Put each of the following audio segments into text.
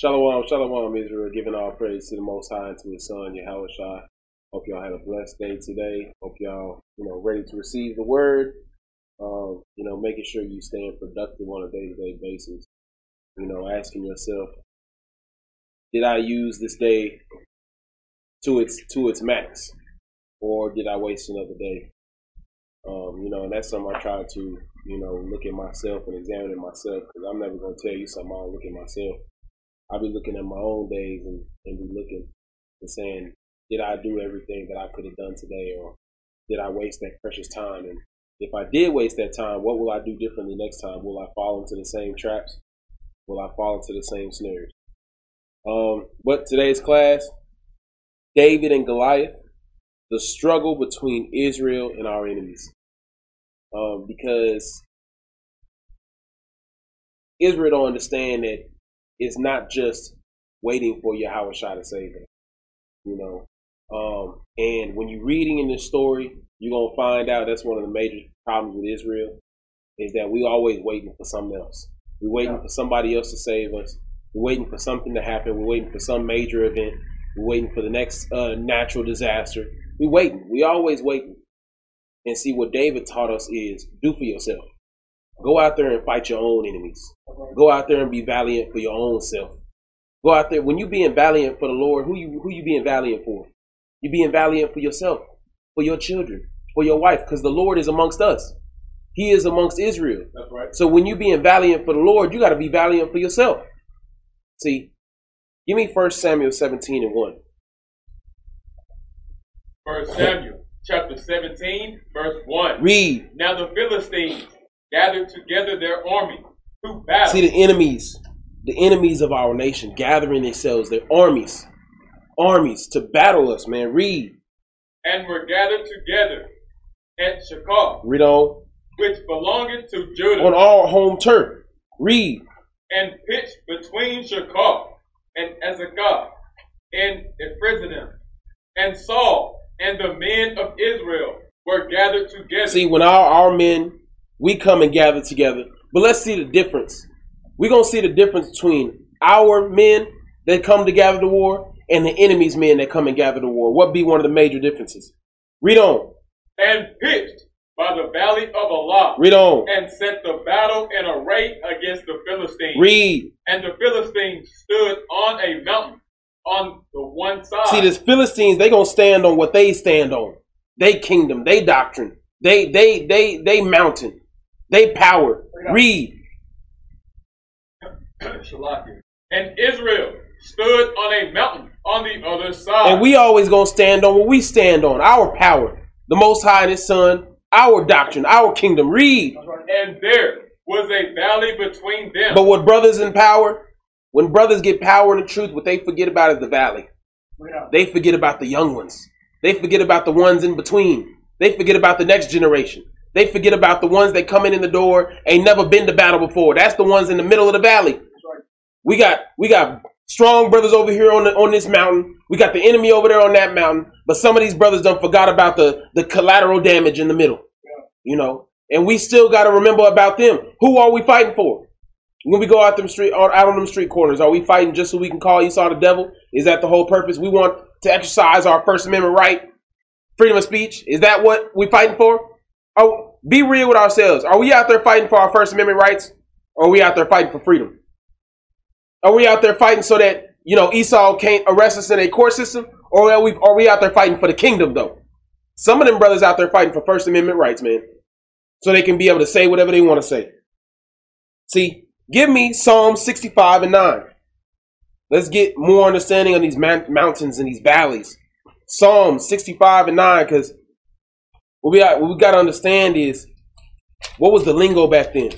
Shalom, shalom, Israel, giving all praise to the Most High and to His Son, Yahweh Shai. Hope y'all had a blessed day today. Hope y'all, you know, ready to receive the word. Um, you know, making sure you staying productive on a day-to-day basis. You know, asking yourself, did I use this day to its to its max, or did I waste another day? Um, you know, and that's something I try to, you know, look at myself and examine myself because I'm never gonna tell you something. I'll look at myself. I'll be looking at my own days and, and be looking and saying, did I do everything that I could have done today, or did I waste that precious time? And if I did waste that time, what will I do differently next time? Will I fall into the same traps? Will I fall into the same snares? Um, but today's class, David and Goliath, the struggle between Israel and our enemies. Um, because Israel don't understand that it's not just waiting for Yahweh Shai to save it, You know, um, and when you're reading in this story, you're gonna find out that's one of the major problems with Israel is that we always waiting for something else. We're waiting yeah. for somebody else to save us. We're waiting for something to happen. We're waiting for some major event. We're waiting for the next uh, natural disaster. We're waiting. We always waiting. And see what David taught us is do for yourself. Go out there and fight your own enemies. Go out there and be valiant for your own self. Go out there when you being valiant for the Lord. Who you who you being valiant for? You being valiant for yourself, for your children, for your wife, because the Lord is amongst us. He is amongst Israel. That's right. So when you being valiant for the Lord, you got to be valiant for yourself. See, give me First Samuel 17 and 1. First Samuel chapter 17, verse 1. Read. Now the Philistines gathered together their army to battle. See the enemies, the enemies of our nation gathering themselves, their armies, armies to battle us, man. Read. And were gathered together at Shechem. Read on. Which belongeth to Judah. On our home turf. Read and pitched between Shechem and Azekah and Ephraim, and Saul and the men of Israel were gathered together. See, when our, our men, we come and gather together. But let's see the difference. We're going to see the difference between our men that come to gather the war and the enemy's men that come and gather the war. What be one of the major differences? Read on. And pitched by the valley of Elah. Read on. And set the battle in array against the Philistines. Read. And the Philistines stood on a mountain on the one side. See, these Philistines, they gonna stand on what they stand on. They kingdom, they doctrine, they they they they mountain, they power. Read. and Israel stood on a mountain on the other side. And we always gonna stand on what we stand on, our power. The Most High and His Son, our doctrine, our kingdom. Read. And there was a valley between them. But what brothers in power, when brothers get power and the truth, what they forget about is the valley. They forget about the young ones. They forget about the ones in between. They forget about the next generation. They forget about the ones that come in in the door ain't never been to battle before. That's the ones in the middle of the valley. We got we got strong brothers over here on the, on this mountain. We got the enemy over there on that mountain. But some of these brothers don't forgot about the, the collateral damage in the middle. You know, and we still got to remember about them. Who are we fighting for? When we go out them street out on them street corners, are we fighting just so we can call Esau the devil? Is that the whole purpose? We want to exercise our First Amendment right, freedom of speech. Is that what we fighting for? Oh, be real with ourselves. Are we out there fighting for our First Amendment rights, or are we out there fighting for freedom? Are we out there fighting so that you know Esau can't arrest us in a court system, or are we are we out there fighting for the kingdom though? Some of them brothers out there fighting for First Amendment rights, man, so they can be able to say whatever they want to say. See, give me Psalm sixty-five and nine. Let's get more understanding on these mountains and these valleys. Psalm sixty-five and nine, because what we got, what we got to understand is what was the lingo back then.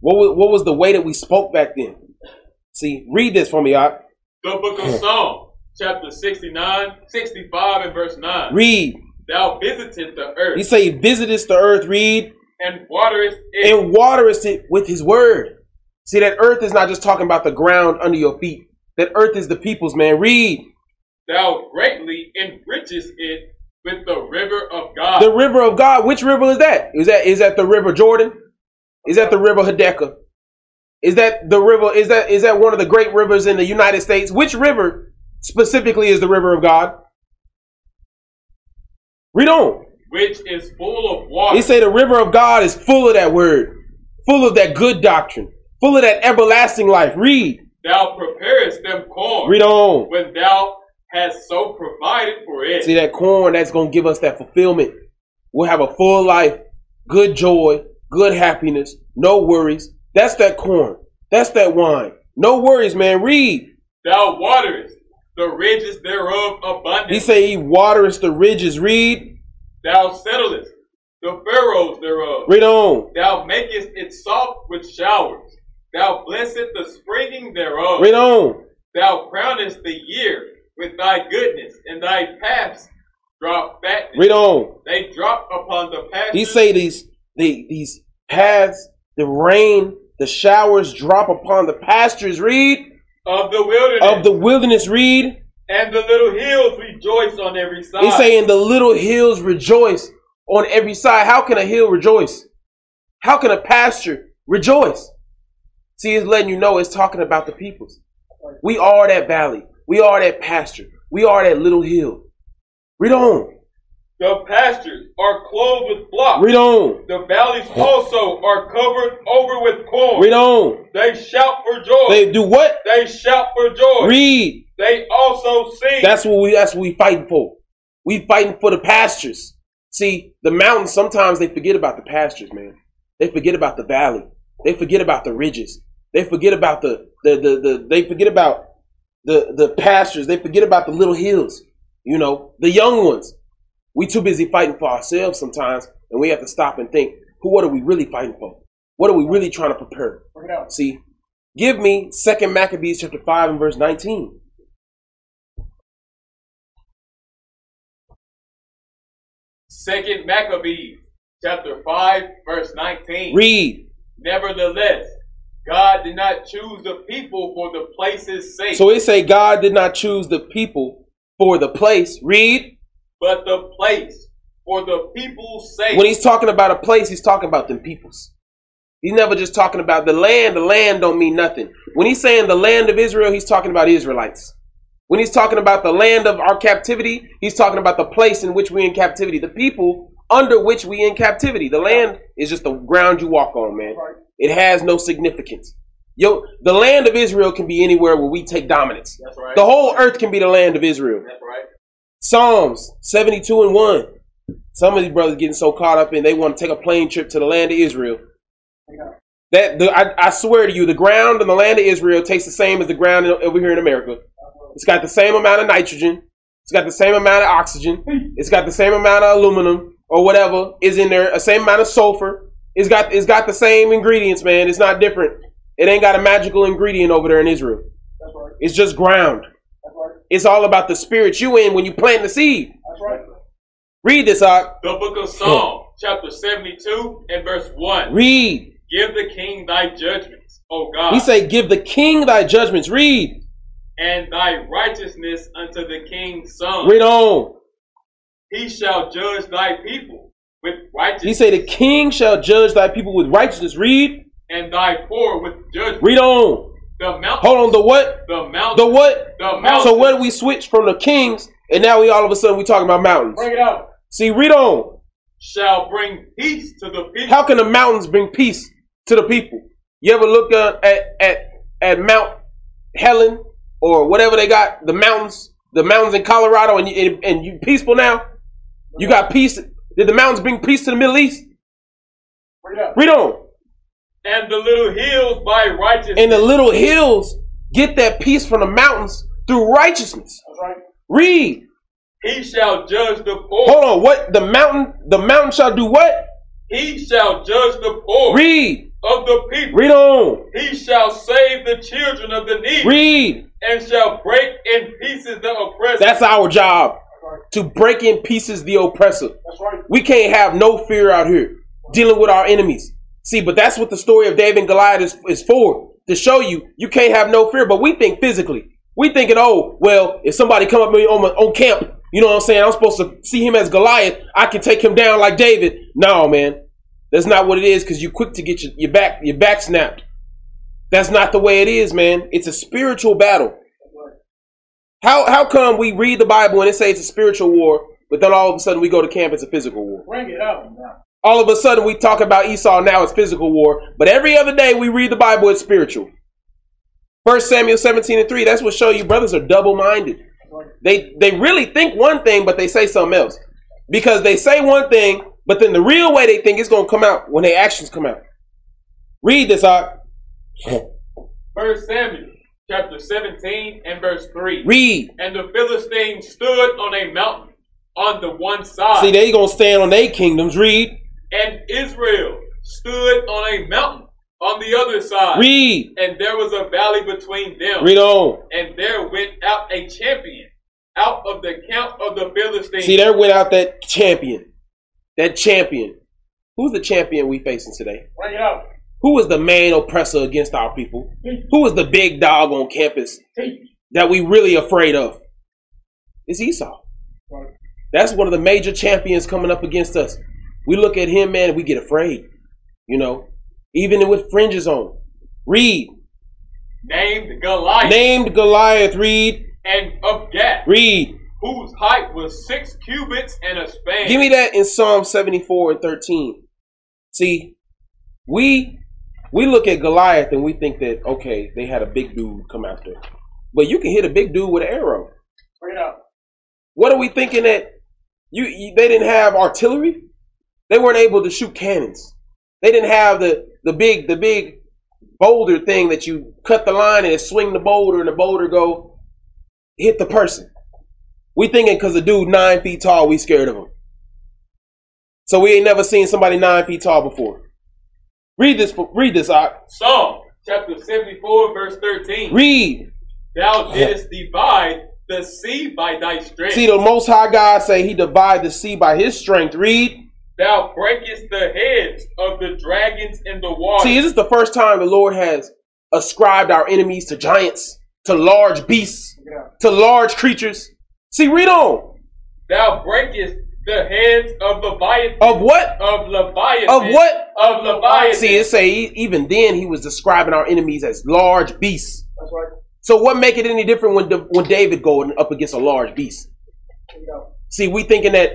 What was, what was the way that we spoke back then? See, read this for me, Art. The book of Psalm, chapter 69, 65, and verse 9. Read. Thou visitest the earth. He say, visitest the earth, read. And waterest it. And waterest it with his word. See, that earth is not just talking about the ground under your feet. That earth is the people's, man. Read. Thou greatly enrichest it with the river of God. The river of God. Which river is that? Is that is that the river Jordan? Is that the river Hiddekel? Is that the river? Is that is that one of the great rivers in the United States? Which river specifically is the river of God? Read on. Which is full of water. He say the river of God is full of that word, full of that good doctrine, full of that everlasting life. Read. Thou preparest them corn. Read on. When thou hast so provided for it. See that corn that's gonna give us that fulfillment. We'll have a full life, good joy, good happiness, no worries. That's that corn. That's that wine. No worries, man. Read. Thou waterest the ridges thereof abundant. He say he waterest the ridges. Read. Thou settlest the furrows thereof. Read on. Thou makest it soft with showers. Thou blessest the springing thereof. Read on. Thou crownest the year with thy goodness, and thy paths drop fatness. Read on. They drop upon the pastures. He say these the, these paths, the rain, the showers drop upon the pastures. Read of the wilderness. Of the wilderness. Read. And the little hills rejoice on every side. He's saying the little hills rejoice on every side. How can a hill rejoice? How can a pasture rejoice? See, it's letting you know it's talking about the peoples. We are that valley. We are that pasture. We are that little hill. Read on. The pastures are clothed with flocks. Read on. The valleys also are covered over with corn. Read on. They shout for joy. They do what? They shout for joy. Read. They also sing. That's what we that's what we fighting for. We fighting for the pastures. See, the mountains sometimes they forget about the pastures, man. They forget about the valley. They forget about the ridges. They forget about the the the, the they forget about the the pastures. They forget about the little hills. You know, the young ones. We too busy fighting for ourselves sometimes, and we have to stop and think, who what are we really fighting for? What are we really trying to prepare? Work it out. See, give me Second Maccabees chapter 5 and verse 19. Second Maccabees chapter 5 verse 19. Read. Nevertheless, God did not choose the people for the place's sake. So it say God did not choose the people for the place. Read but the place for the people's sake. When he's talking about a place, he's talking about them peoples. He's never just talking about the land. The land don't mean nothing. When he's saying the land of Israel, he's talking about Israelites. When he's talking about the land of our captivity, he's talking about the place in which we in captivity, the people under which we in captivity. The land is just the ground you walk on, man. It has no significance. Yo, the land of Israel can be anywhere where we take dominance. Right. The whole earth can be the land of Israel. Right. Psalms 72 and 1. Some of these brothers getting so caught up in they want to take a plane trip to the land of Israel. That the, I, I, swear to you, the ground in the land of Israel tastes the same as the ground over here in America. It's got the same amount of nitrogen. It's got the same amount of oxygen. It's got the same amount of aluminum or whatever is in there. The same amount of sulfur. It's got it's got the same ingredients, man. It's not different. It ain't got a magical ingredient over there in Israel. It's just ground. It's all about the spirit you in when you plant the seed. That's right. Read this, Ak. The book of Psalm, chapter 72 and verse 1. Read. Give the king thy judgments, O God. He say, give the king thy judgments. Read. And thy righteousness unto the king's son. Read on. He shall judge thy people with righteousness. He say, the king shall judge thy people with righteousness. Read. And thy poor with judgment. Read on. The mountains. Hold on, the what? The mountains. The what? The mountains. So when we switch from the kings, and now we all of a sudden we talking about mountains. Bring it out. See, read on. Shall bring peace to the people. How can the mountains bring peace to the people? You ever look uh, at at at Mount Helen or whatever they got the mountains, the mountains in Colorado, and you, and, and you peaceful now? You got peace. Did the mountains bring peace to the Middle East? Read on. And the little hills by righteousness. And the little hills get that peace from the mountains through righteousness. Right. Read. He shall judge the poor. Hold on. What the mountain? The mountain shall do what? He shall judge the poor. Read. Of the people. Read on. He shall save the children of the needy. Read. And shall break in pieces the oppressor. That's our job. To break in pieces the oppressor. That's right. We can't have no fear out here dealing with our enemies. See, but that's what the story of David and Goliath is, is for. To show you, you can't have no fear. But we think physically. We thinking, oh, well, if somebody come up me on, my, on camp, you know what I'm saying? I'm supposed to see him as Goliath. I can take him down like David. No, man. That's not what it is because you're quick to get your, your back your back snapped. That's not the way it is, man. It's a spiritual battle. How how come we read the Bible and it says it's a spiritual war, but then all of a sudden we go to camp, it's a physical war? Bring it up. All of a sudden we talk about Esau, now it's physical war, but every other day we read the Bible, it's spiritual. First Samuel 17 and 3, that's what show you brothers are double-minded. They they really think one thing, but they say something else. Because they say one thing, but then the real way they think is gonna come out when their actions come out. Read this out. First Samuel chapter 17 and verse 3. Read. And the Philistines stood on a mountain on the one side. See, they gonna stand on their kingdoms. Read. And Israel stood on a mountain on the other side. Read. And there was a valley between them. Read on. And there went out a champion out of the camp of the Philistines. See, there went out that champion. That champion. Who's the champion we facing today? Bring it up. Who is the main oppressor against our people? Who is the big dog on campus that we really afraid of? It's Esau. That's one of the major champions coming up against us. We look at him, man, and we get afraid. You know, even with fringes on. Read. Named Goliath. Named Goliath. Read. And of Gath. Read. Whose height was six cubits and a span. Give me that in Psalm 74 and 13. See, we we look at Goliath and we think that okay, they had a big dude come after, but you can hit a big dude with an arrow. Bring it up. What are we thinking that you, you they didn't have artillery? They weren't able to shoot cannons. They didn't have the the big the big boulder thing that you cut the line and swing the boulder and the boulder go hit the person. We thinking because a dude nine feet tall, we scared of him. So we ain't never seen somebody nine feet tall before. Read this. Read this. Art. Psalm chapter seventy-four, verse thirteen. Read. Thou didst divide the sea by thy strength. See, the Most High God say He divide the sea by His strength. Read. Thou breakest the heads of the dragons in the water. See, this is the first time the Lord has ascribed our enemies to giants, to large beasts, yeah. to large creatures. See, read on. Thou breakest the hands of Leviathan. Of what? Of Leviathan. Of what? Of Leviathan. See, it say even then he was describing our enemies as large beasts. That's right. So what make it any different when when David going up against a large beast? See, we thinking that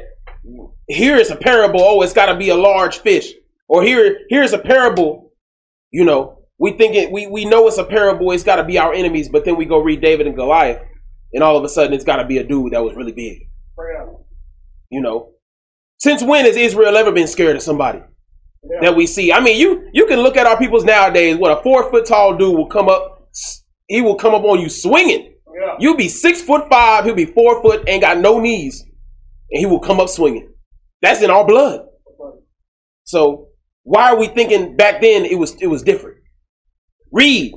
here is a parable. Oh, it's got to be a large fish. Or here, here's a parable. You know, we think it. We we know it's a parable. It's got to be our enemies. But then we go read David and Goliath, and all of a sudden it's got to be a dude that was really big. You know, since when has Israel ever been scared of somebody yeah. that we see? I mean, you you can look at our peoples nowadays. What a four foot tall dude will come up. He will come up on you swinging. Yeah. You'll be six foot five. He'll be four foot. Ain't got no knees, and he will come up swinging. That's in our blood. So why are we thinking back then it was it was different? Read.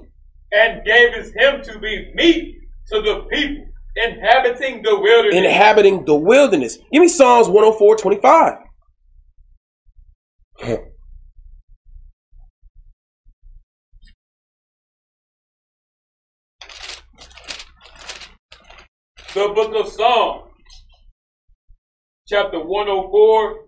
And gave him to be meat to the people inhabiting the wilderness. Inhabiting the wilderness. Give me Psalms 104, 25. the book of Psalms, chapter 104,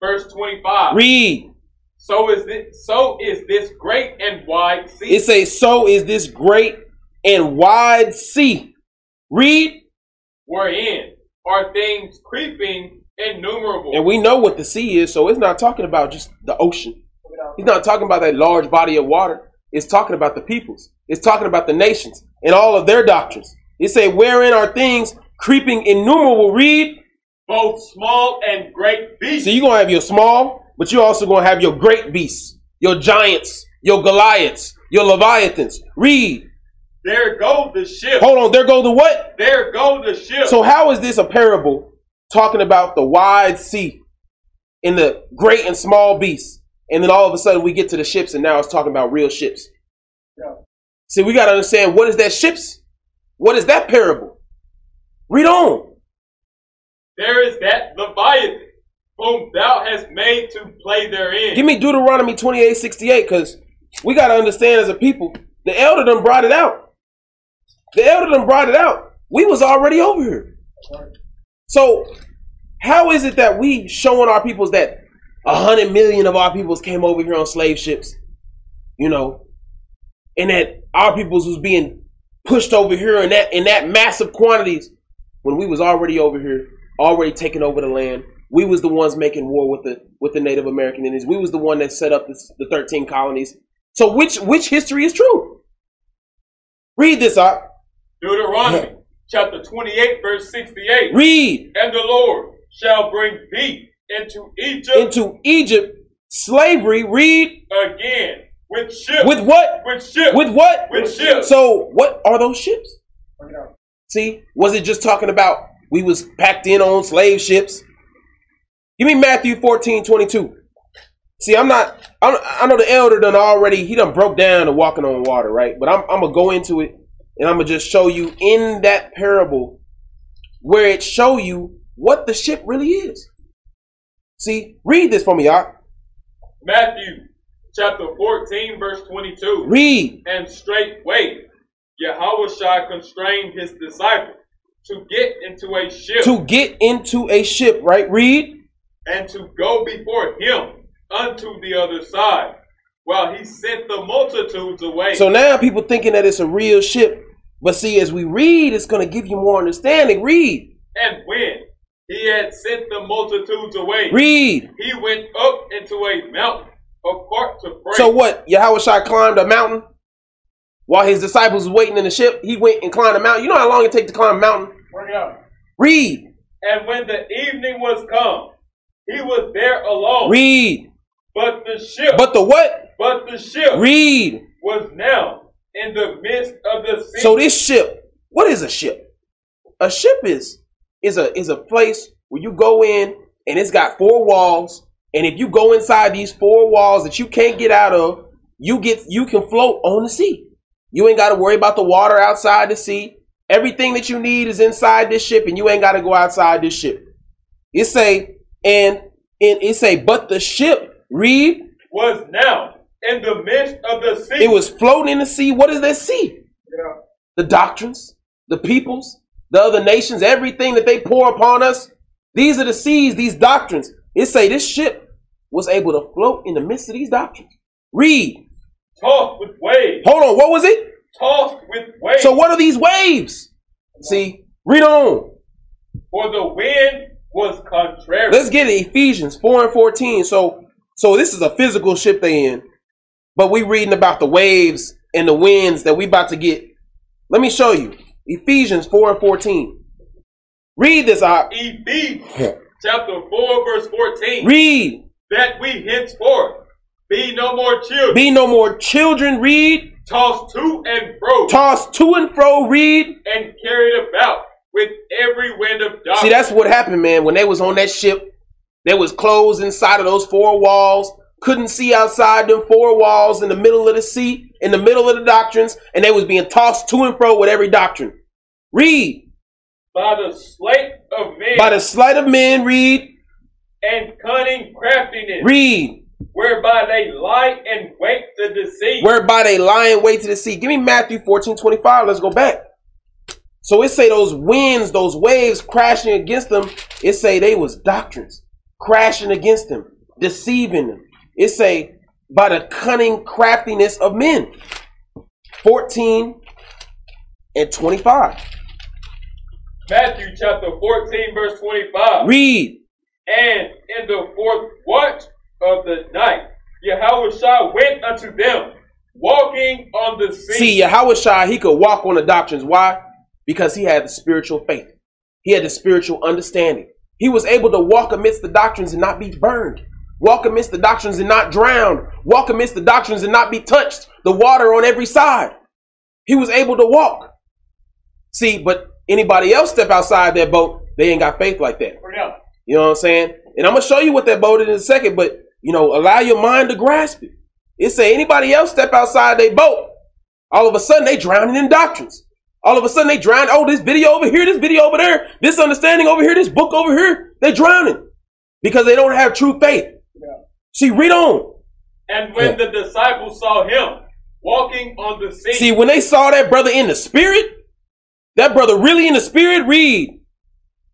verse 25. Read. So is this so is this great and wide sea. It says, So is this great and wide sea. Read. Wherein are things creeping innumerable. And we know what the sea is, so it's not talking about just the ocean. He's not talking about that large body of water. It's talking about the peoples. It's talking about the nations and all of their doctrines. It say, wherein are things creeping innumerable. Read both small and great beasts. So you're gonna have your small, but you're also gonna have your great beasts, your giants, your Goliaths, your Leviathans. Read. There go the ship. Hold on, there go the what? There go the ship. So how is this a parable talking about the wide sea and the great and small beasts? And then all of a sudden we get to the ships and now it's talking about real ships. Yeah. See, we got to understand what is that ships? What is that parable? Read on. There is that Leviathan whom thou hast made to play therein. Give me Deuteronomy 28 68 because we got to understand as a people, the elder done brought it out. The elder done brought it out. We was already over here. So how is it that we showing our peoples that a hundred million of our peoples came over here on slave ships? You know, and that our peoples was being pushed over here in that in that massive quantities when we was already over here, already taking over the land. We was the ones making war with the with the Native American Indians. We was the one that set up the, the 13 colonies. So which which history is true? Read this up. Deuteronomy chapter 28, verse 68. Read. And the Lord shall bring thee into Egypt. Into Egypt, slavery. Read again with ships. With what? With ships. With what? With ships. So what are those ships? See, was it just talking about we was packed in on slave ships? Give me Matthew 14, 22. See, I'm not, I'm, i know the elder done already, he done broke down the walking on water, right? But I'm, I'm going to go into it and I'm going to just show you in that parable where it show you what the ship really is. See, read this for me, y'all. Matthew chapter 14, verse 22. Read. And straightway Yahweh constrained his disciples to get into a ship. To get into a ship, right? Read. And to go before him unto the other side, while he sent the multitudes away. So now people thinking that it's a real ship. But see, as we read, it's going to give you more understanding. Read. And when he had sent the multitudes away, read. He went up into a mountain apart to pray. So what? Yahweh climbed a mountain while his disciples was waiting in the ship. He went and climbed a mountain. You know how long it takes to climb a mountain? Read. And when the evening was come, he was there alone. Read. But the ship. But the what? But the ship. Read. Was now in the midst of the sea. So this ship, what is a ship? A ship is is a is a place where you go in and it's got four walls. And if you go inside these four walls that you can't get out of, you get you can float on the sea. You ain't got to worry about the water outside the sea. Everything that you need is inside this ship, and you ain't got to go outside this ship. It say, and and it say, but the ship, read, was now in the midst of the sea. It was floating in the sea. What is that sea? Yeah. The doctrines, the peoples, the other nations, everything that they pour upon us. These are the seas, these doctrines. It say this ship was able to float in the midst of these doctrines. Read. Tossed with waves. Hold on, what was it? Tossed with waves. So what are these waves? See, read on. For the wind was contrary. Let's get it. Ephesians 4 and 14. So so this is a physical ship they in. But we reading about the waves and the winds that we about to get. Let me show you. Ephesians 4 and 14. Read this out. Ephesians chapter 4, verse 14. Read. That we henceforth be no more children. Be no more children. Read. Tossed to and fro. Tossed to and fro. Read. And carried about with every wind of doctrine. See, that's what happened, man. When they was on that ship, they was closed inside of those four walls. Couldn't see outside them four walls in the middle of the sea, in the middle of the doctrines, and they was being tossed to and fro with every doctrine. Read. By the sleight of men. By the sleight of men, read. And cunning craftiness. Read whereby they lie and wait to deceive. Whereby they lie and wait to deceive. Give me Matthew 14, 25. Let's go back. So it say those winds, those waves crashing against them, it say they was doctrines crashing against them, deceiving them. It say by the cunning craftiness of men. 14 and 25. Matthew chapter 14, verse 25. Read. And in the fourth watch of the night, Yahweh went unto them, walking on the sea. See, Yahweh he could walk on the doctrines. Why? Because he had the spiritual faith. He had the spiritual understanding. He was able to walk amidst the doctrines and not be burned. Walk amidst the doctrines and not drown. Walk amidst the doctrines and not be touched. The water on every side. He was able to walk. See, but anybody else step outside that boat, they ain't got faith like that. You know what I'm saying? And I'm gonna show you what that boat is in a second, but you know, allow your mind to grasp it. It say anybody else step outside their boat, all of a sudden they drowning in doctrines. All of a sudden they drown. Oh, this video over here, this video over there, this understanding over here, this book over here. They drowning because they don't have true faith. Yeah. See, read on. And when yeah. the disciples saw him walking on the sea. See, when they saw that brother in the spirit, that brother really in the spirit, read.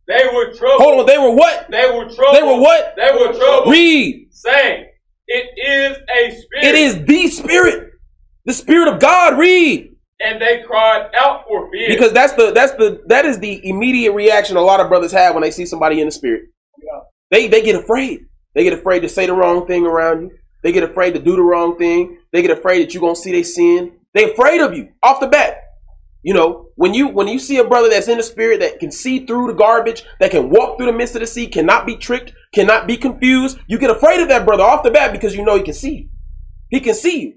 They were troubled. Hold on, they were what? They were troubled. They were what? They were troubled. Read. Saying, it is a spirit. It is the spirit. The Spirit of God, read. And they cried out for fear. Because that's the that's the that is the immediate reaction a lot of brothers have when they see somebody in the spirit. Yeah. They they get afraid. They get afraid to say the wrong thing around you. They get afraid to do the wrong thing. They get afraid that you're gonna see they sin. They afraid of you off the bat. You know, when you when you see a brother that's in the spirit that can see through the garbage, that can walk through the midst of the sea, cannot be tricked, cannot be confused, you get afraid of that brother off the bat because you know he can see you. He can see you.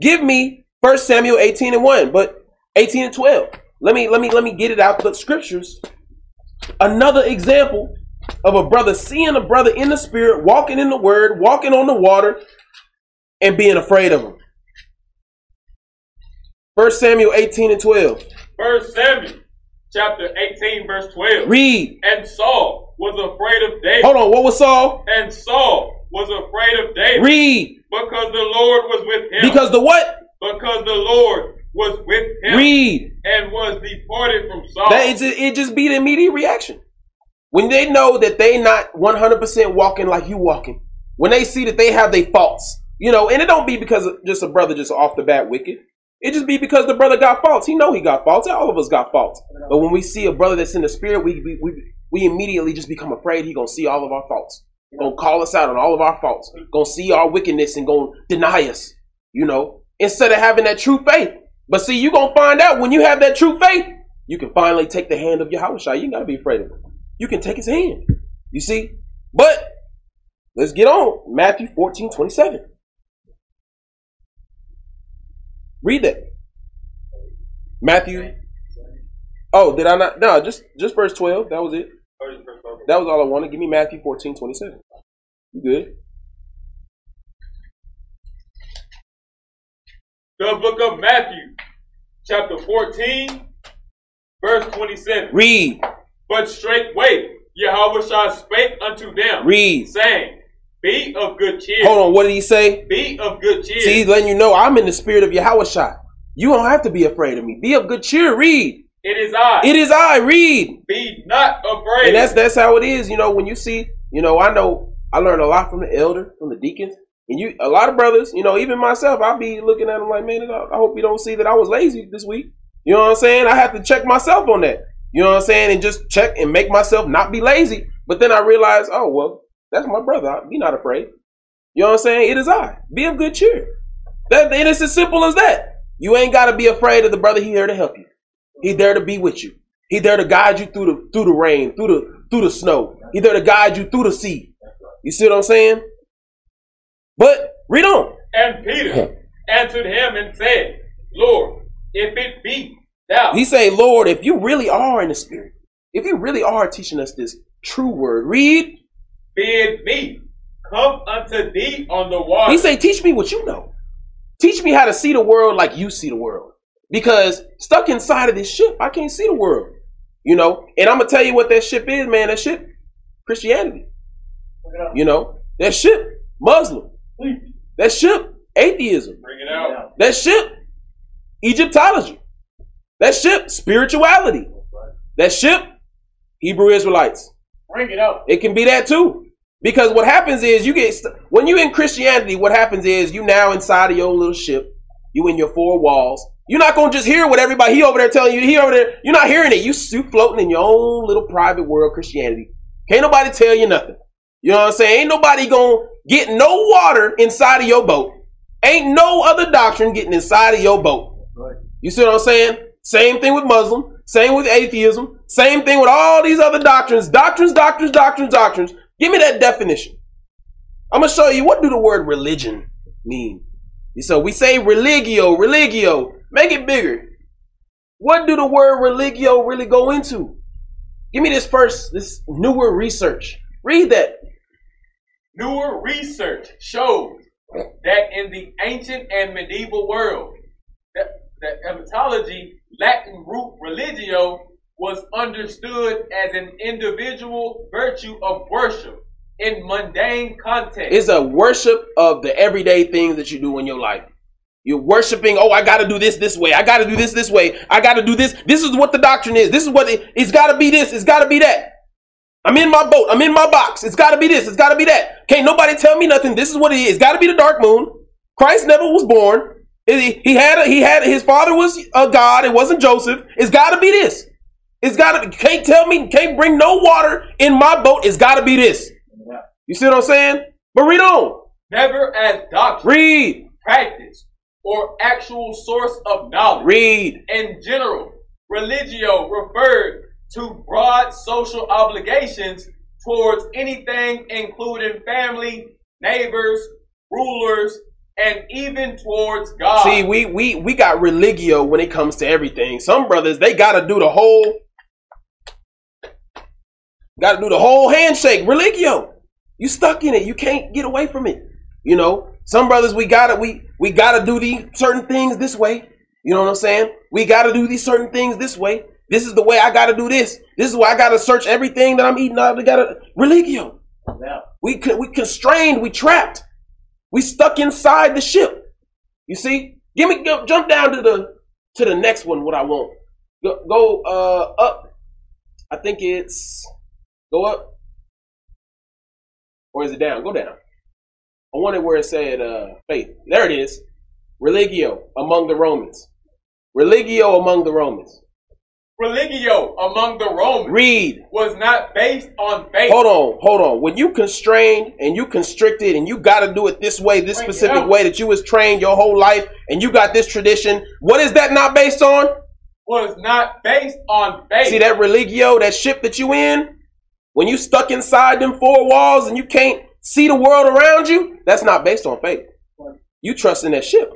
Give me First Samuel 18 and 1, but 18 and 12. Let me let me let me get it out the scriptures. Another example of a brother seeing a brother in the spirit, walking in the word, walking on the water, and being afraid of him. First Samuel 18 and 12. First Samuel chapter 18, verse 12. Read. And Saul was afraid of David. Hold on, what was Saul? And Saul was afraid of David. Read. Because the Lord was with him. Because the what? because the Lord was with him. Read. And was departed from Saul. That it just, it just be the immediate reaction. When they know that they not 100% walking like you walking. When they see that they have their faults. You know, and it don't be because just a brother just off the bat wicked. It just be because the brother got faults. He know he got faults. All of us got faults. But when we see a brother that's in the spirit, we we, we, we immediately just become afraid he gonna see all of our faults. Gonna call us out on all of our faults. Gonna see our wickedness and gonna deny us. You know, instead of having that true faith. But see, you're going to find out when you have that true faith, you can finally take the hand of your Yahweh. You ain't got to be afraid of him. You can take his hand. You see? But let's get on. Matthew 14, 27. Read that. Matthew. Oh, did I not? No, just just verse 12. That was it. Oh, that was all I wanted. Give me Matthew 14, 27. You good? The book of Matthew, chapter 14, verse 27. Read. But straightway Yahweh spake unto them, Read. saying, Be of good cheer. Hold on, what did he say? Be of good cheer. See, letting you know I'm in the spirit of Yahweh You don't have to be afraid of me. Be of good cheer. Read. It is I. It is I. Read. Be not afraid. And that's that's how it is. You know, when you see, you know, I know I learned a lot from the elder, from the deacons. And you, a lot of brothers, you know, even myself, I'll be looking at them like, man, I hope you don't see that I was lazy this week. You know what I'm saying? I have to check myself on that. You know what I'm saying? And just check and make myself not be lazy. But then I realize, oh, well, that's my brother. Be not afraid. You know what I'm saying? It is I. Be of good cheer. That, and it's as simple as that. You ain't got to be afraid of the brother. He there to help you. He there to be with you. He there to guide you through the through the rain, through the through the snow. He there to guide you through the sea. You see what I'm saying? But read on. And Peter answered him and said, Lord, if it be He say, Lord, if you really are in the spirit, if you really are teaching us this true word, read. Bid me come unto thee on the water. He say, teach me what you know. Teach me how to see the world like you see the world. Because stuck inside of this ship, I can't see the world. You know, and I'm gonna tell you what that ship is, man. That ship, Christianity. You know, that ship, Muslim. That ship, atheism. Bring it out. That ship, Egyptology. That ship, spirituality. That ship, Hebrew Israelites. Bring it out. It can be that too. Because what happens is you get st- when you in Christianity, what happens is you now inside of your little ship, you in your four walls. You're not gonna just hear what everybody he over there telling you. He over there, you're not hearing it. You you floating in your own little private world Christianity. Can't nobody tell you nothing. You know what I'm saying? Ain't nobody gonna get no water inside of your boat. Ain't no other doctrine getting inside of your boat. You see what I'm saying? Same thing with Muslim, same with atheism, same thing with all these other doctrines. Doctrines, doctrines, doctrines, doctrines. Give me that definition. I'm gonna show you what do the word religion mean. So we say religio, religio. Make it bigger. What do the word religio really go into? Give me this first, this newer research. Read that. Newer research shows that in the ancient and medieval world, the etymology Latin root religio was understood as an individual virtue of worship in mundane context. It's a worship of the everyday things that you do in your life. You're worshiping, oh, I got to do this this way. I got to do this this way. I got to do this. This is what the doctrine is. This is what it, it's got to be this. It's got to be that. I'm in my boat. I'm in my box. It's got to be this. It's got to be that. Can't nobody tell me nothing. This is what it is. It's got to be the dark moon. Christ never was born. He, had a, he had his father was a god. It wasn't Joseph. It's got to be this. It's got to. Can't tell me. Can't bring no water in my boat. It's got to be this. You see what I'm saying? But read on. Never as doctrine. Read. Practice or actual source of knowledge. Read. In general, religio referred to broad social obligations towards anything including family, neighbors, rulers, and even towards God. See, we we we got religio when it comes to everything. Some brothers they got to do the whole got to do the whole handshake. Religio. You stuck in it. You can't get away from it. You know, some brothers we got to we we got to do these certain things this way. You know what I'm saying? We got to do these certain things this way. This is the way I got to do this. This is why I got to search everything that I'm eating. I got to religio. Yeah. We we constrained. We trapped. We stuck inside the ship. You see? Give me go, jump down to the to the next one. What I want. Go, go uh, up. I think it's go up, or is it down? Go down. I wanted where it said uh, faith. There it is. Religio among the Romans. Religio among the Romans religio among the Romans read was not based on faith. Hold on, hold on. When you constrained and you constricted and you got to do it this way, this Bring specific way that you was trained your whole life, and you got this tradition, what is that not based on? Was not based on faith. See that religio, that ship that you in? When you stuck inside them four walls and you can't see the world around you, that's not based on faith. You trust in that ship.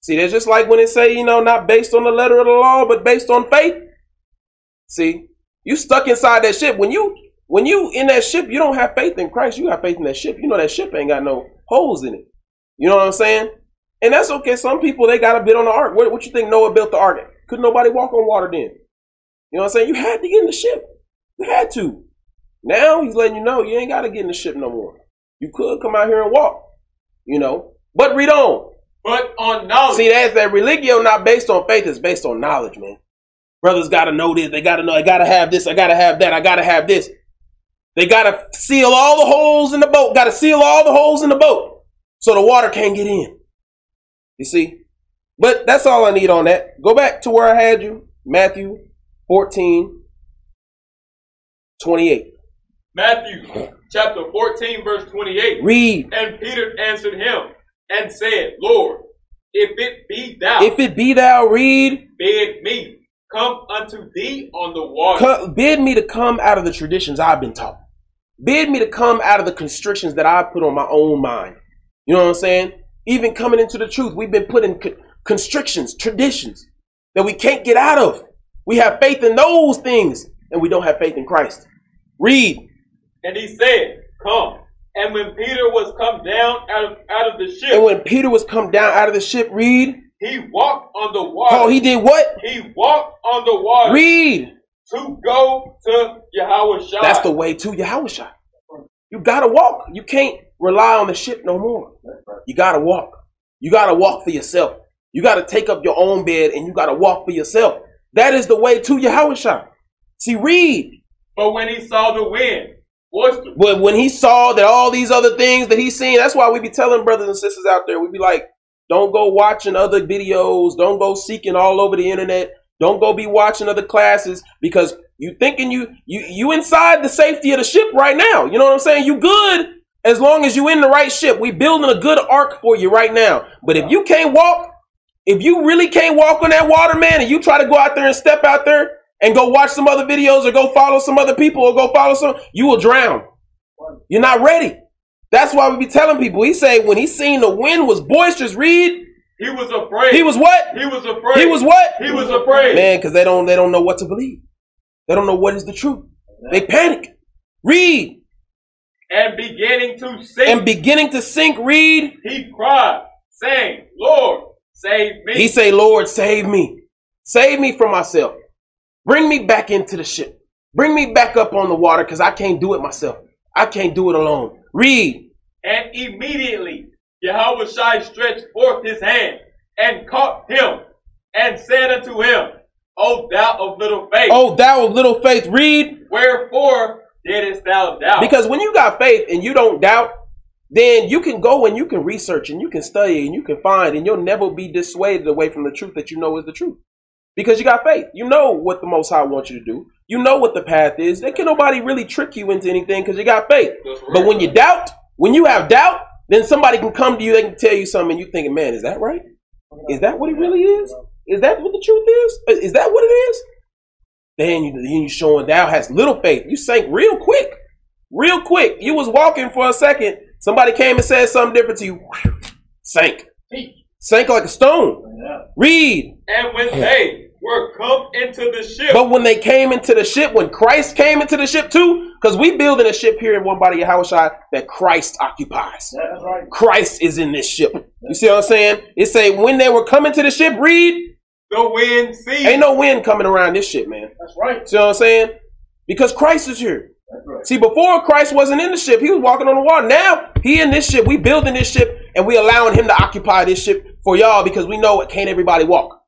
See, that's just like when it say, you know, not based on the letter of the law, but based on faith. See, you stuck inside that ship. When you when you in that ship, you don't have faith in Christ. You have faith in that ship. You know that ship ain't got no holes in it. You know what I'm saying? And that's okay. Some people they got a bit on the ark. What, what you think Noah built the ark? Could nobody walk on water then? You know what I'm saying? You had to get in the ship. You had to. Now he's letting you know you ain't got to get in the ship no more. You could come out here and walk. You know. But read on. But on knowledge. See, that's that religio not based on faith, it's based on knowledge, man. Brothers gotta know this, they gotta know, I gotta have this, I gotta have that, I gotta have this. They gotta seal all the holes in the boat, gotta seal all the holes in the boat so the water can't get in. You see? But that's all I need on that. Go back to where I had you. Matthew 14, 28. Matthew chapter 14, verse 28. Read. And Peter answered him and said, Lord, if it be thou, if it be thou, read, bid me come unto thee on the water. bid me to come out of the traditions I've been taught. Bid me to come out of the constrictions that I put on my own mind. You know what I'm saying? Even coming into the truth, we've been put in co- constrictions, traditions that we can't get out of. We have faith in those things, and we don't have faith in Christ. Read. And he said, Come. And when Peter was come down out of, out of the ship. And when Peter was come down out of the ship, read. He walked on the water. Oh, he did what? He walked on the water. Read. To go to Yahweh That's the way to Yahweh You gotta walk. You can't rely on the ship no more. You gotta walk. You gotta walk for yourself. You gotta take up your own bed and you gotta walk for yourself. That is the way to Yahweh Shai. See, read. But when he saw the wind, But when he saw that all these other things that he's seen, that's why we be telling brothers and sisters out there, we be like, don't go watching other videos, don't go seeking all over the internet, don't go be watching other classes because you thinking you you you inside the safety of the ship right now. You know what I'm saying? You good as long as you in the right ship. We building a good ark for you right now. But if you can't walk, if you really can't walk on that water, man, and you try to go out there and step out there and go watch some other videos or go follow some other people or go follow some, you will drown. You're not ready. That's why we be telling people. He say when he seen the wind was boisterous, read. He was afraid. He was what? He was afraid. He was what? He was afraid. Man, because they don't they don't know what to believe. They don't know what is the truth. They panic. Read. And beginning to sink. And beginning to sink, read. He cried, saying, Lord, save me. He say, Lord, save me. Save me from myself. Bring me back into the ship. Bring me back up on the water because I can't do it myself. I can't do it alone. Read. And immediately Yahweh Shai stretched forth his hand and caught him and said unto him, O thou of little faith. O thou of little faith. Read. Wherefore didst thou doubt? Because when you got faith and you don't doubt, then you can go and you can research and you can study and you can find and you'll never be dissuaded away from the truth that you know is the truth. Because you got faith. You know what the Most High wants you to do. You know what the path is. There can nobody really trick you into anything because you got faith. But when you doubt, when you have doubt, then somebody can come to you, they can tell you something, and you thinking, man, is that right? Is that what it really is? Is that what the truth is? Uh, is that what it is? Then you, then you showing thou has little faith. You sank real quick. Real quick. You was walking for a second. Somebody came and said something different to you. Sank. Sank like a stone. Read. And when they were come into the ship. But when they came into the ship, when Christ came into the ship too, because we building a ship here in one body of Yahushua that Christ occupies. Right. Christ is in this ship. You see what I'm saying? It say when they were coming to the ship, read. The wind ceased. Ain't no wind coming around this ship, man. That's right. See what I'm saying? Because Christ is here. Right. See, before Christ wasn't in the ship, he was walking on the water. Now he in this ship. We building this ship and we allowing him to occupy this ship for y'all because we know it can't everybody walk.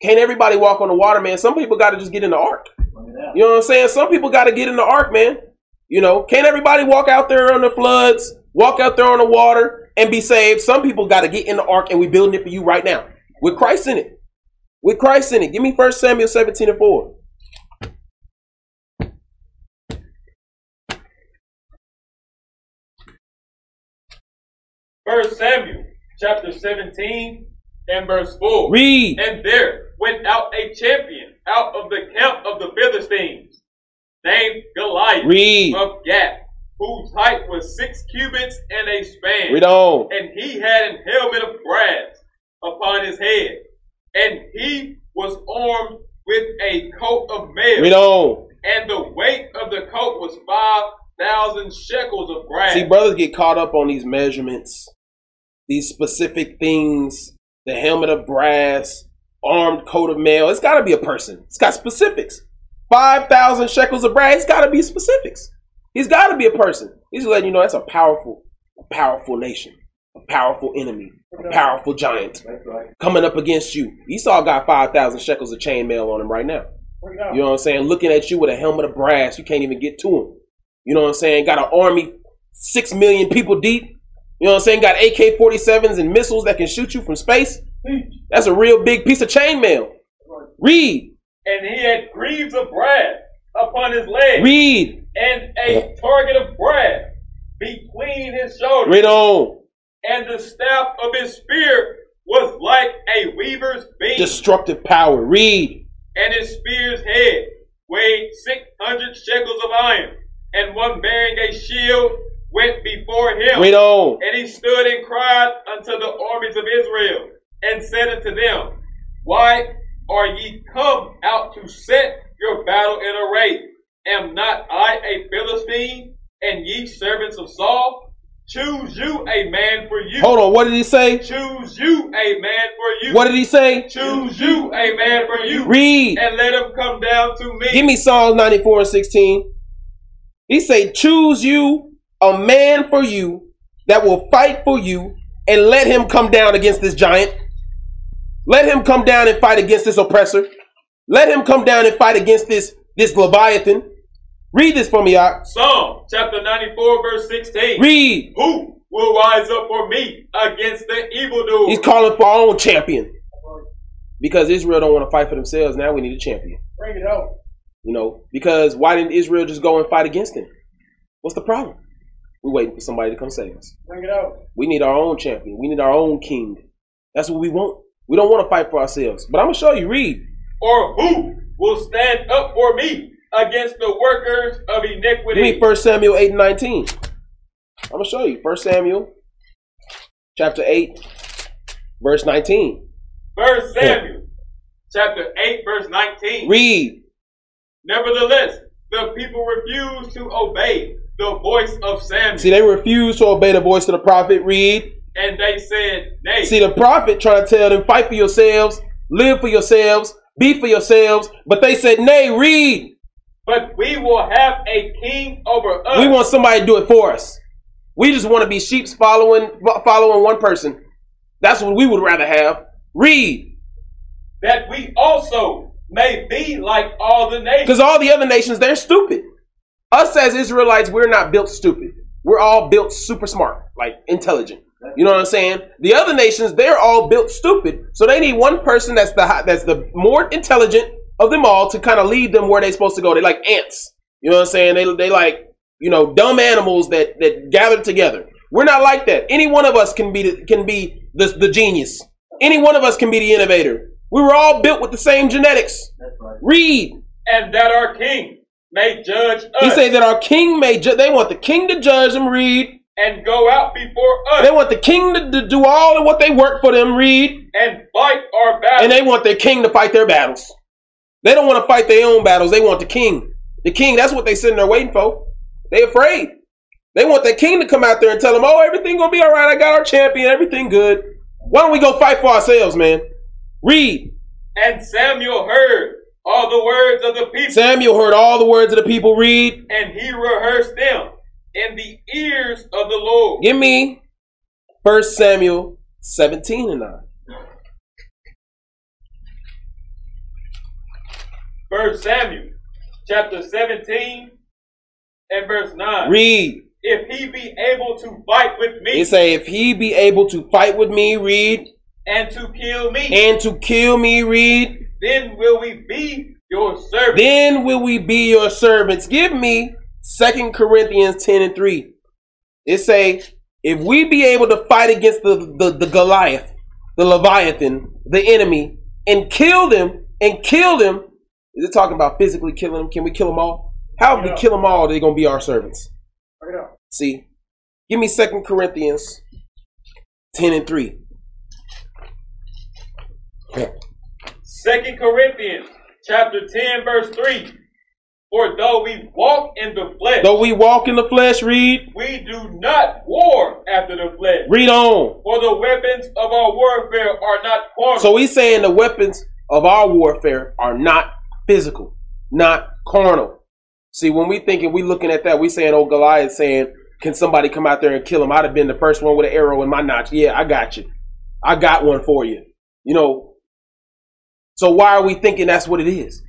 Can't everybody walk on the water, man? Some people got to just get in the ark. You know what I'm saying? Some people got to get in the ark, man. You know, can't everybody walk out there on the floods, walk out there on the water and be saved? Some people got to get in the ark, and we building it for you right now with Christ in it. With Christ in it. Give me First Samuel 17 and 4. First Samuel chapter 17 and verse 4. Read. And there went out a champion out of the camp of the Philistines, named Goliath Read. of Gath, whose height was six cubits and a span. Read on. And he had an helmet of brass upon his head, and he was armed with a coat of mail. Read on. And the weight of the coat was five thousand shekels of brass. See, brothers get caught up on these measurements, these specific things the helmet of brass, armed coat of mail. It's got to be a person. It's got specifics. 5,000 shekels of brass. It's got to be specifics. He's got to be a person. He's letting you know that's a powerful, a powerful nation, a powerful enemy, a powerful giant coming up against you. Esau got 5,000 shekels of chainmail on him right now. You know what I'm saying? Looking at you with a helmet of brass, you can't even get to him. You know what I'm saying? Got an army, six million people deep. You know what I'm saying? Got AK 47s and missiles that can shoot you from space. That's a real big piece of chainmail. Read. And he had greaves of brass upon his legs. Read. And a target of brass between his shoulders. Read on. And the staff of his spear was like a weaver's beam. Destructive power. Read. And his spear's head weighed 600 shekels of iron. And one bearing a shield went before him. Read on. And he stood and cried unto the armies of Israel, and said unto them, Why are ye come out to set your battle in array? Am not I a Philistine, and ye servants of Saul? Choose you a man for you. Hold on, what did he say? Choose you a man for you. What did he say? Choose you a man for you. Read. And let him come down to me. Give me Psalms 94 and 16. He say, choose you a man for you that will fight for you and let him come down against this giant. Let him come down and fight against this oppressor. Let him come down and fight against this this Leviathan. Read this for me, out. Psalm chapter 94, verse 16. Read. Who will rise up for me against the evildoer? He's calling for our own champion. Because Israel don't want to fight for themselves. Now we need a champion. Bring it out. You know, because why didn't Israel just go and fight against him? What's the problem? We're waiting for somebody to come save us. Bring it out. We need our own champion. We need our own king. That's what we want. We don't want to fight for ourselves. But I'm gonna show you. Read. Or who will stand up for me against the workers of iniquity? Read First Samuel eight and nineteen. I'm gonna show you. First Samuel, chapter eight, verse nineteen. First Samuel, chapter eight, verse nineteen. Read. Nevertheless, the people refused to obey the voice of Samuel. See, they refused to obey the voice of the prophet. Read. And they said, Nay. See, the prophet trying to tell them, fight for yourselves, live for yourselves, be for yourselves. But they said, Nay, read. But we will have a king over us. We want somebody to do it for us. We just want to be sheeps following following one person. That's what we would rather have. Read. That we also may be like all the nations. Because all the other nations, they're stupid. Us as Israelites, we're not built stupid. we're all built super smart, like intelligent. You know what I'm saying? The other nations, they're all built stupid, so they need one person that's the that's the more intelligent of them all to kind of lead them where they're supposed to go. They like ants. You know what I'm saying? They they like you know dumb animals that that gather together. We're not like that. Any one of us can be the, can be the, the genius. Any one of us can be the innovator. We were all built with the same genetics. Right. Read. And that our king may judge us. He say that our king may judge. They want the king to judge them. Read and go out before us. They want the king to, to do all of what they work for them, read. And fight our battles. And they want their king to fight their battles. They don't want to fight their own battles. They want the king. The king, that's what they sitting there waiting for. They afraid. They want their king to come out there and tell them, oh, everything gonna be all right. I got our champion. Everything good. Why don't we go fight for ourselves, man? Read. And Samuel heard all the words of the people. Samuel heard all the words of the people. Read. And he rehearsed them in the ears of the Lord. Give me First Samuel 17 and 9. First Samuel chapter 17 and verse 9. Read. If he be able to fight with me. He say, if he be able to fight with me, read. And to kill me. And to kill me, read. Then will we be your servants. Then will we be your servants. Give me Second Corinthians 10 and 3. It say, if we be able to fight against the, the, the Goliath, the Leviathan, the enemy, and kill them, and kill them, is it talking about physically killing them? Can we kill them all? How if we kill them all, they're going to be our servants? See, give me Second Corinthians 10 and 3. Second Corinthians chapter 10, verse 3. For though we walk in the flesh, though we walk in the flesh, read, we do not war after the flesh. Read on. For the weapons of our warfare are not carnal. So he's saying the weapons of our warfare are not physical, not carnal. See, when we thinking, we looking at that, we saying, oh, Goliath saying, can somebody come out there and kill him? I'd have been the first one with an arrow in my notch. Yeah, I got you. I got one for you. You know. So why are we thinking that's what it is?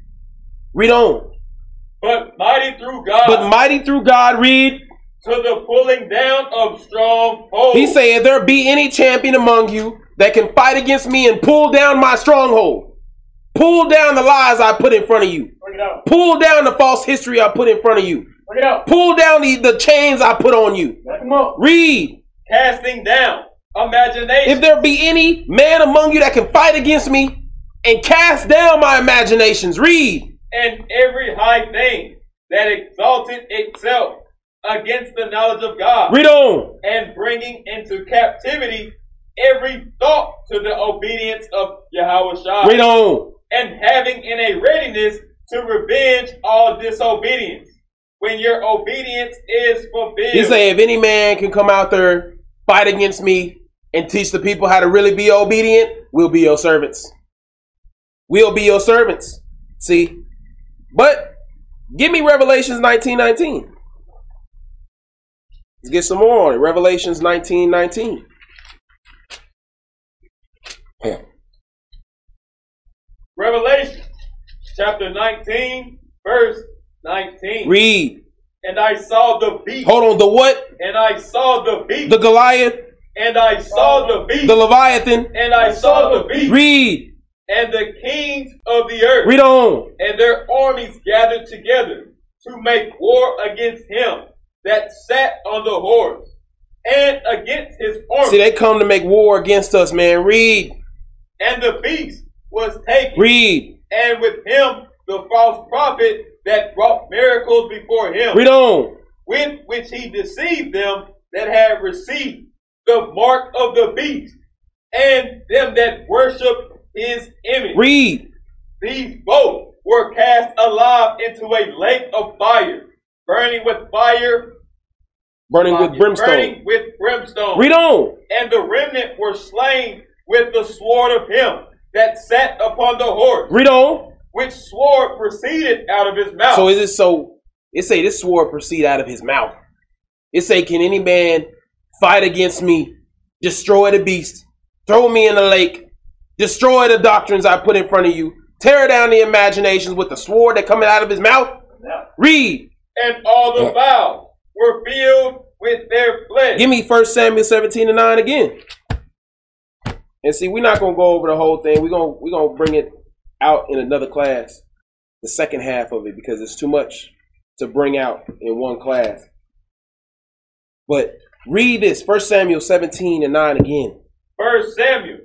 Read on. But mighty through God. But mighty through God, read. To the pulling down of strongholds. He said, there be any champion among you that can fight against me and pull down my stronghold. Pull down the lies I put in front of you. Pull down the false history I put in front of you. Pull down the, the chains I put on you. Read. Casting down imagination. If there be any man among you that can fight against me and cast down my imaginations, read and every high thing that exalted itself against the knowledge of God. Read on. And bringing into captivity every thought to the obedience of Yahweh Read on. And having in a readiness to revenge all disobedience when your obedience is fulfilled. He say, if any man can come out there, fight against me, and teach the people how to really be obedient, we'll be your servants. We'll be your servants. See, but give me Revelations 19:19. Let's get some more on it. Revelations 19:19. Revelation chapter 19, verse 19. Read. And I saw the beast. Hold on, the what? And I saw the beast. The Goliath. And I saw the beast. The Leviathan. And I saw the beast. Read and the kings of the earth. Read on. And their armies gathered together to make war against him that sat on the horse and against his army. See, they come to make war against us, man. Read. And the beast was taken. Read. And with him the false prophet that brought miracles before him. Read on. With which he deceived them that had received the mark of the beast and them that worship his image. Read. These both were cast alive into a lake of fire, burning with fire. Burning with brimstone. Burning with brimstone. Read on. And the remnant were slain with the sword of him that sat upon the horse. Read on. Which sword proceeded out of his mouth. So is it so? It say this sword proceed out of his mouth. It say, can any man fight against me, destroy the beast, throw me in the lake, Destroy the doctrines I put in front of you. Tear down the imaginations with the sword that coming out of his mouth. Yeah. Read. And all the vows were filled with their flesh. Give me First Samuel 17 and 9 again. And see, we're not gonna go over the whole thing. We're gonna we're gonna bring it out in another class, the second half of it, because it's too much to bring out in one class. But read this, First Samuel 17 and 9 again. First Samuel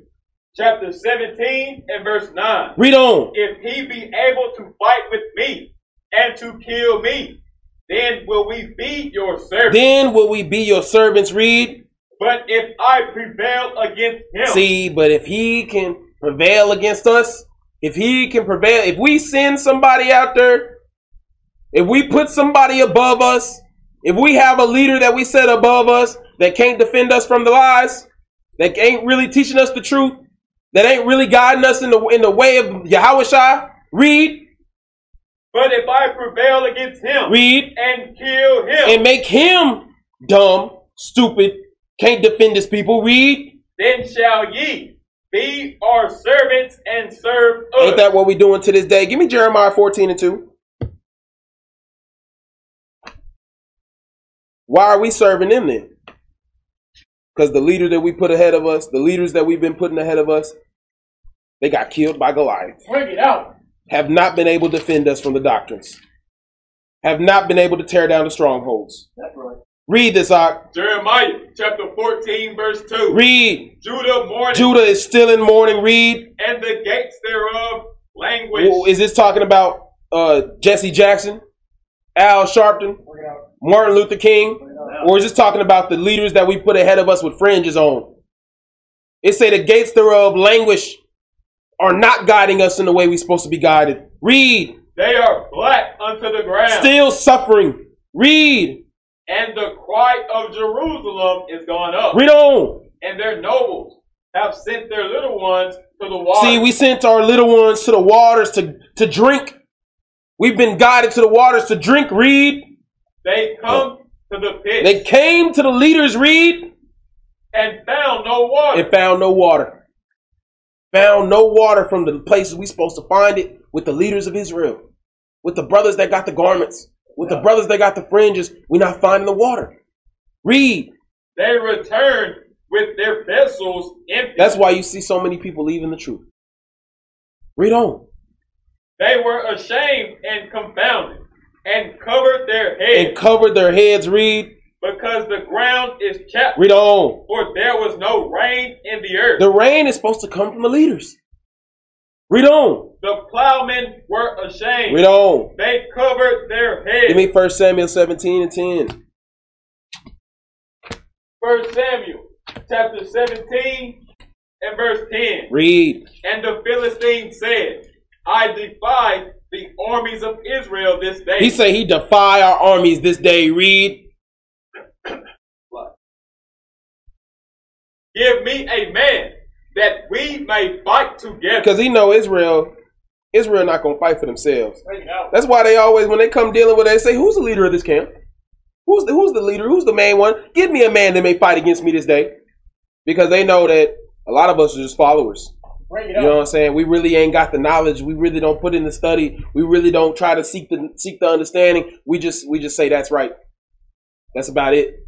chapter 17 and verse 9. Read on. If he be able to fight with me and to kill me, then will we be your servants. Then will we be your servants, read. But if I prevail against him. See, but if he can prevail against us, if he can prevail, if we send somebody out there, if we put somebody above us, if we have a leader that we set above us that can't defend us from the lies, that ain't really teaching us the truth, that ain't really guiding us in the in the way of Yahweh read. But if I prevail against him, read and kill him, and make him dumb, stupid, can't defend his people, read. Then shall ye be our servants and serve us. Ain't that what we're doing to this day? Give me Jeremiah 14 and 2. Why are we serving them then? Because the leader that we put ahead of us, the leaders that we've been putting ahead of us, they got killed by Goliath. Bring it out. Have not been able to defend us from the doctrines. Have not been able to tear down the strongholds. That's right. Read this, Ak. Jeremiah chapter 14, verse 2. Read. Judah mourning. Judah is still in mourning. Read. And the gates thereof language. Is this talking about uh, Jesse Jackson, Al Sharpton, Martin Luther King? Or is this talking about the leaders that we put ahead of us with fringes on? It say the gates thereof languish are not guiding us in the way we're supposed to be guided. Read. They are black unto the ground. Still suffering. Read. And the cry of Jerusalem is gone up. Read on. And their nobles have sent their little ones to the water. See, we sent our little ones to the waters to, to drink. We've been guided to the waters to drink. Read. They come to the pit. They came to the leaders, read. And found no water. And found no water. Found no water from the places we supposed to find it with the leaders of Israel. With the brothers that got the garments. With the brothers that got the fringes. We're not finding the water. Read. They returned with their vessels empty. That's why you see so many people leaving the truth. Read on. They were ashamed and confounded and covered their heads. And covered their heads, read. Because the ground is chapped. Read on. For there was no rain in the earth. The rain is supposed to come from the leaders. Read on. The plowmen were ashamed. Read on. They covered their heads. Give me 1 Samuel 17 and 10. 1 Samuel chapter 17 and verse 10. Read. And the Philistine said, I defy the armies of Israel this day. He say he defy our armies this day. Read. Give me a man that we may fight together. Because he know Israel, Israel not gonna fight for themselves. That's why they always, when they come dealing with it, they say, "Who's the leader of this camp? Who's the who's the leader? Who's the main one? Give me a man that may fight against me this day." Because they know that a lot of us are just followers. You know what I'm saying? We really ain't got the knowledge. We really don't put in the study. We really don't try to seek the seek the understanding. We just we just say that's right. That's about it.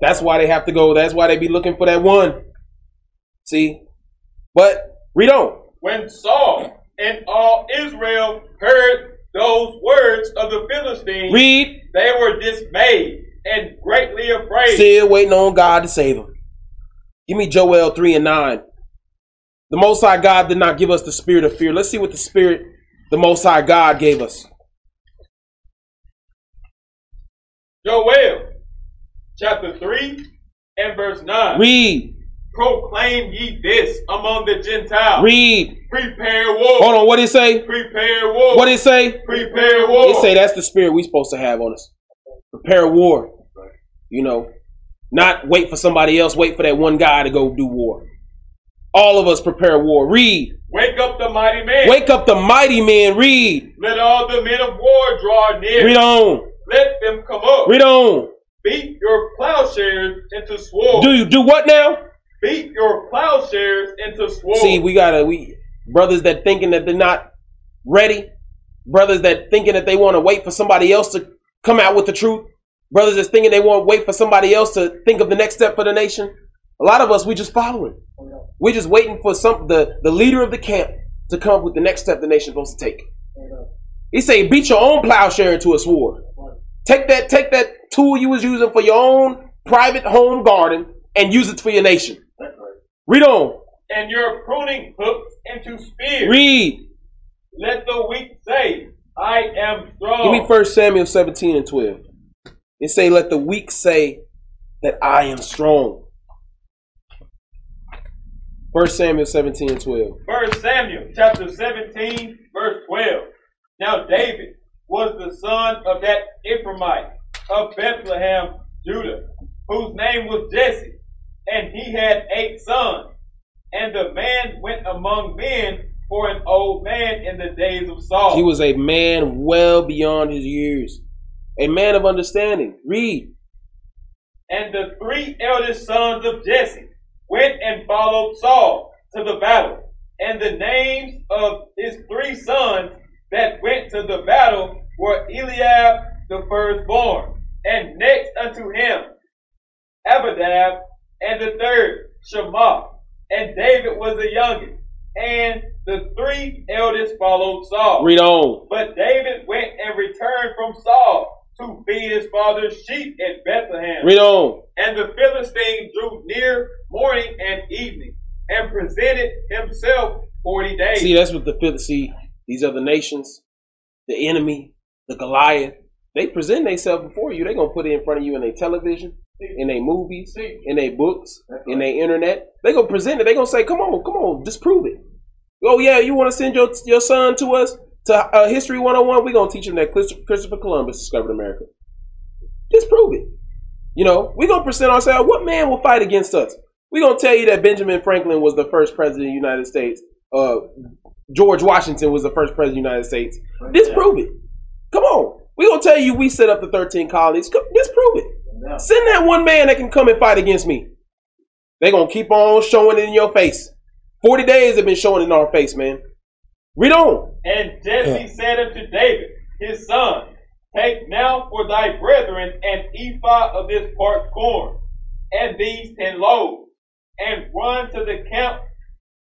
That's why they have to go. That's why they be looking for that one. See? But read on. When Saul and all Israel heard those words of the Philistines, read. They were dismayed and greatly afraid. Still waiting on God to save them. Give me Joel 3 and 9. The Most High God did not give us the spirit of fear. Let's see what the spirit the Most High God gave us. Joel chapter 3 and verse 9. Read. Proclaim ye this among the Gentiles. Read. Prepare war. Hold on, what did it say? Prepare war. What did it say? Prepare war. It say that's the spirit we're supposed to have on us. Prepare war. You know, not wait for somebody else, wait for that one guy to go do war. All of us prepare war. Read. Wake up the mighty man. Wake up the mighty man. Read. Let all the men of war draw near. Read on. Let them come up. Read on. Beat your plowshares into swords. Do you do what now? Beat your plowshares into swords. See, we gotta we brothers that thinking that they're not ready, brothers that thinking that they want to wait for somebody else to come out with the truth. Brothers that's thinking they want to wait for somebody else to think of the next step for the nation. A lot of us, we just following. We're just waiting for some the, the leader of the camp to come up with the next step the nation's supposed to take. He say, beat your own plowshare into a sword. Take that, take that tool you was using for your own private home garden and use it for your nation. Read on. And your pruning hooks into spears. Read. Let the weak say, I am strong. Give me First Samuel 17 and 12. It say, let the weak say that I am strong. First Samuel 17 and 12. First Samuel chapter 17, verse 12. Now David was the son of that Ephraimite of Bethlehem, Judah, whose name was Jesse, and he had eight sons. And the man went among men for an old man in the days of Saul. He was a man well beyond his years, a man of understanding. Read. And the three eldest sons of Jesse went and followed Saul to the battle. And the names of his three sons that went to the battle were Eliab the firstborn, and next unto him Abinadab, and the third Shammah, and David was the youngest, and the three eldest followed Saul. Read on. But David went and returned from Saul to feed his father's sheep in Bethlehem. Read on. And the Philistine drew near morning and evening, and presented himself forty days. See, that's what the fifth, see, These other nations, the enemy, the Goliath, they present themselves before you. They're gonna put it in front of you in their television, in their movies, in their books, in their internet. They're gonna present it. They're gonna say, "Come on, come on, disprove it." Oh yeah, you want to send your your son to us to uh, History 101? We're gonna teach him that Christopher Columbus discovered America. Disprove it. You know, we're gonna present ourselves. What man will fight against us? We're gonna tell you that Benjamin Franklin was the first president of the United States. Uh, George Washington was the first president of the United States. Disprove it. Come on. We're gonna tell you we set up the 13 colonies. Disprove it. Send that one man that can come and fight against me. They're gonna keep on showing it in your face. 40 days have been showing it in our face, man. Read on. And Jesse said unto David, his son, Take now for thy brethren an ephah of this parched corn, and these ten loaves, and run to the camp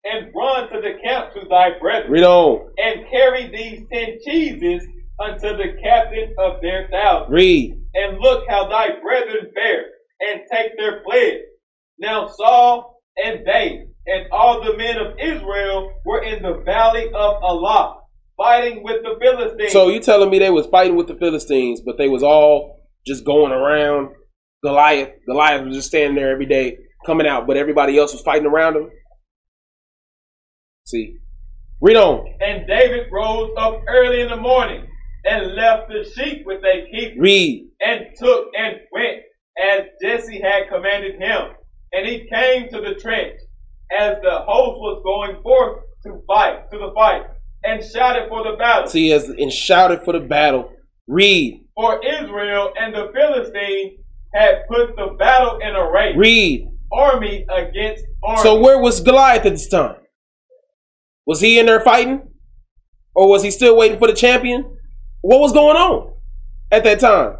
and run to the camp to thy brethren. Read on. And carry these ten cheeses unto the captain of their thousand. Read. And look how thy brethren fare, and take their pledge. Now Saul and they and all the men of Israel were in the valley of Elah, fighting with the Philistines. So you telling me they was fighting with the Philistines, but they was all just going around Goliath. Goliath was just standing there every day, coming out, but everybody else was fighting around him. See, read on. And David rose up early in the morning and left the sheep with a keeper. Read. And took and went as Jesse had commanded him. And he came to the trench as the host was going forth to fight, to the fight, and shouted for the battle. See, as and shouted for the battle. Read. For Israel and the Philistines had put the battle in array. Read. Army against army. So where was Goliath at this time? Was he in there fighting? Or was he still waiting for the champion? What was going on at that time?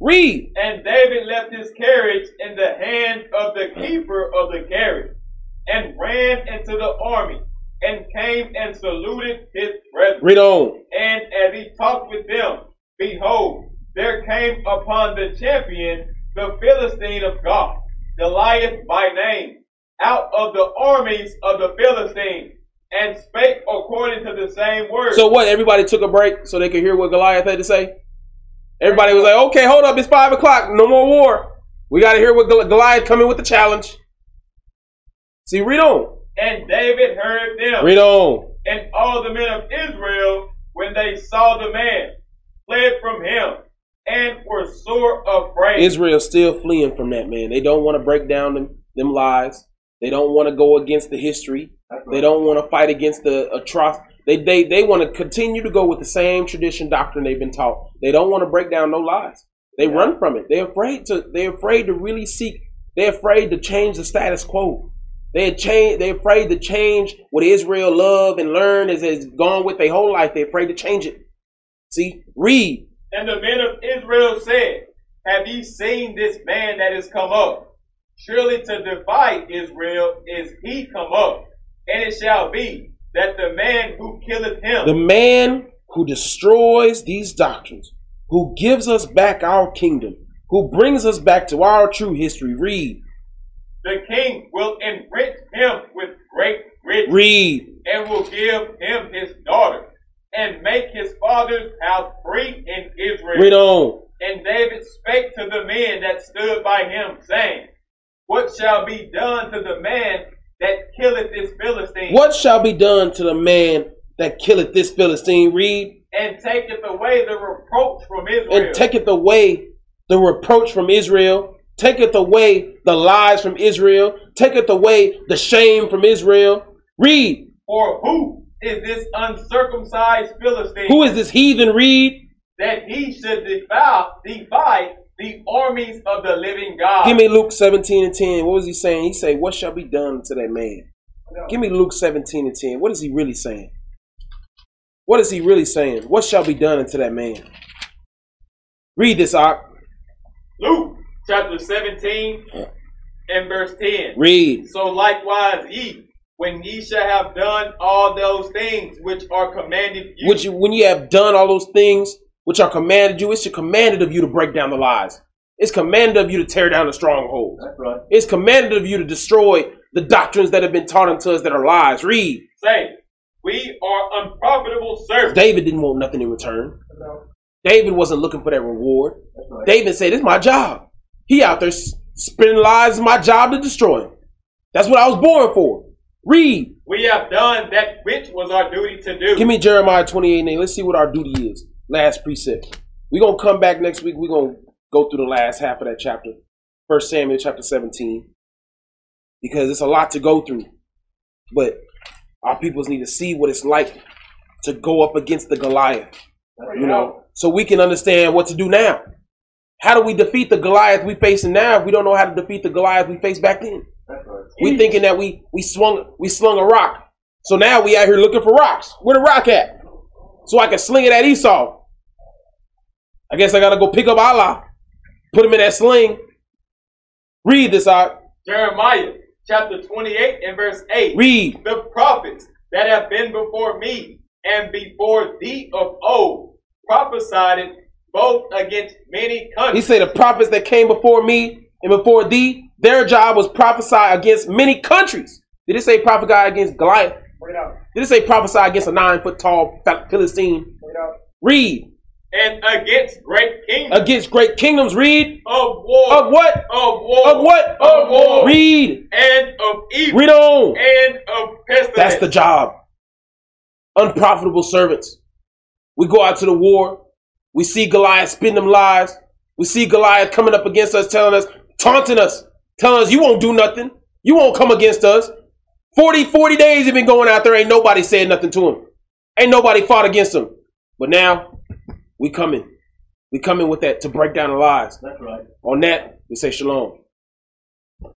Read. And David left his carriage in the hand of the keeper of the carriage and ran into the army and came and saluted his brethren. Read on. And as he talked with them, behold, there came upon the champion the Philistine of Gath, Goliath by name, out of the armies of the Philistines, and spake according to the same word. So what? Everybody took a break so they could hear what Goliath had to say. Everybody was like, "Okay, hold up, it's five o'clock. No more war. We got to hear what Goliath coming with the challenge." See, read on. And David heard them. Read on. And all the men of Israel, when they saw the man, fled from him and were sore afraid. Israel still fleeing from that man. They don't want to break down them, them lies. They don't want to go against the history. Right. They don't want to fight against the atrocity. They, they, they want to continue to go with the same tradition doctrine they've been taught. They don't want to break down no lies. They yeah. run from it. They're afraid to. They're afraid to really seek. They're afraid to change the status quo. They're change. They're afraid to change what Israel love and learn is has gone with their whole life. They're afraid to change it. See, read. And the men of Israel said, have ye seen this man that is come up? Surely to defy Israel is he come up. And it shall be that the man who killeth him, the man who destroys these doctrines, who gives us back our kingdom, who brings us back to our true history. Read. The king will enrich him with great riches. Read. And will give him his daughter, and make his father's house free in Israel. Read on. And David spake to the men that stood by him, saying, What shall be done to the man that killeth this Philistine? What shall be done to the man that killeth this Philistine? Read. And taketh away the reproach from Israel. And taketh away the reproach from Israel. Taketh away the lies from Israel. Taketh away the shame from Israel. Read. For who is this uncircumcised Philistine? Who is this heathen? Read. That he should defy, defy the armies of the living God. Give me Luke 17 and 10. What was he saying? He say, What shall be done to that man? Give me Luke 17 and 10. What is he really saying? What is he really saying? What shall be done unto that man? Read this, Ark. Luke chapter 17 and verse 10. Read. So likewise ye, when ye shall have done all those things which are commanded you. Which you, when you have done all those things which are commanded you, it's commanded of you to break down the lies. It's commanded of you to tear down the strongholds. That's right. It's commanded of you to destroy the doctrines that have been taught unto us that are lies. Read. Say, we are unprofitable servants. David didn't want nothing in return. No. David wasn't looking for that reward. Right. David said, "It's my job." He out there spinning lies. It's my job to destroy him. That's what I was born for. Read. We have done that which was our duty to do. Give me Jeremiah 28 and 8. Let's see what our duty is. Last precept. We're going to come back next week. We're going to go through the last half of that chapter. First Samuel chapter 17. Because it's a lot to go through. But our peoples need to see what it's like to go up against the Goliath. You know, so we can understand what to do now. How do we defeat the Goliath we facing now if we don't know how to defeat the Goliath we faced back then? We thinking that we we swung we slung a rock. So now we out here looking for rocks. Where the rock at? So I can sling it at Esau. I guess I gotta go pick up Allah, put him in that sling. Read this out. Jeremiah chapter 28 and verse 8. Read. The prophets that have been before me and before thee of old prophesied both against many countries. He said the prophets that came before me and before thee, their job was prophesy against many countries. Did it say prophesy against Goliath? Did it say prophesy against a nine foot tall Philistine? Read. And against great kingdoms. Against great kingdoms. Read. Of war. Of what? Of war. Of what? Of war. Read. And of evil. Read on. And of pestilence. That's the job. Unprofitable servants. We go out to the war. We see Goliath spin them lies. We see Goliath coming up against us, telling us, taunting us, telling us, you won't do nothing. You won't come against us. 40, 40 days he's been going out there. Ain't nobody said nothing to him. Ain't nobody fought against him. But now, we coming. We coming with that to break down the lies. That's right. On that, we say shalom.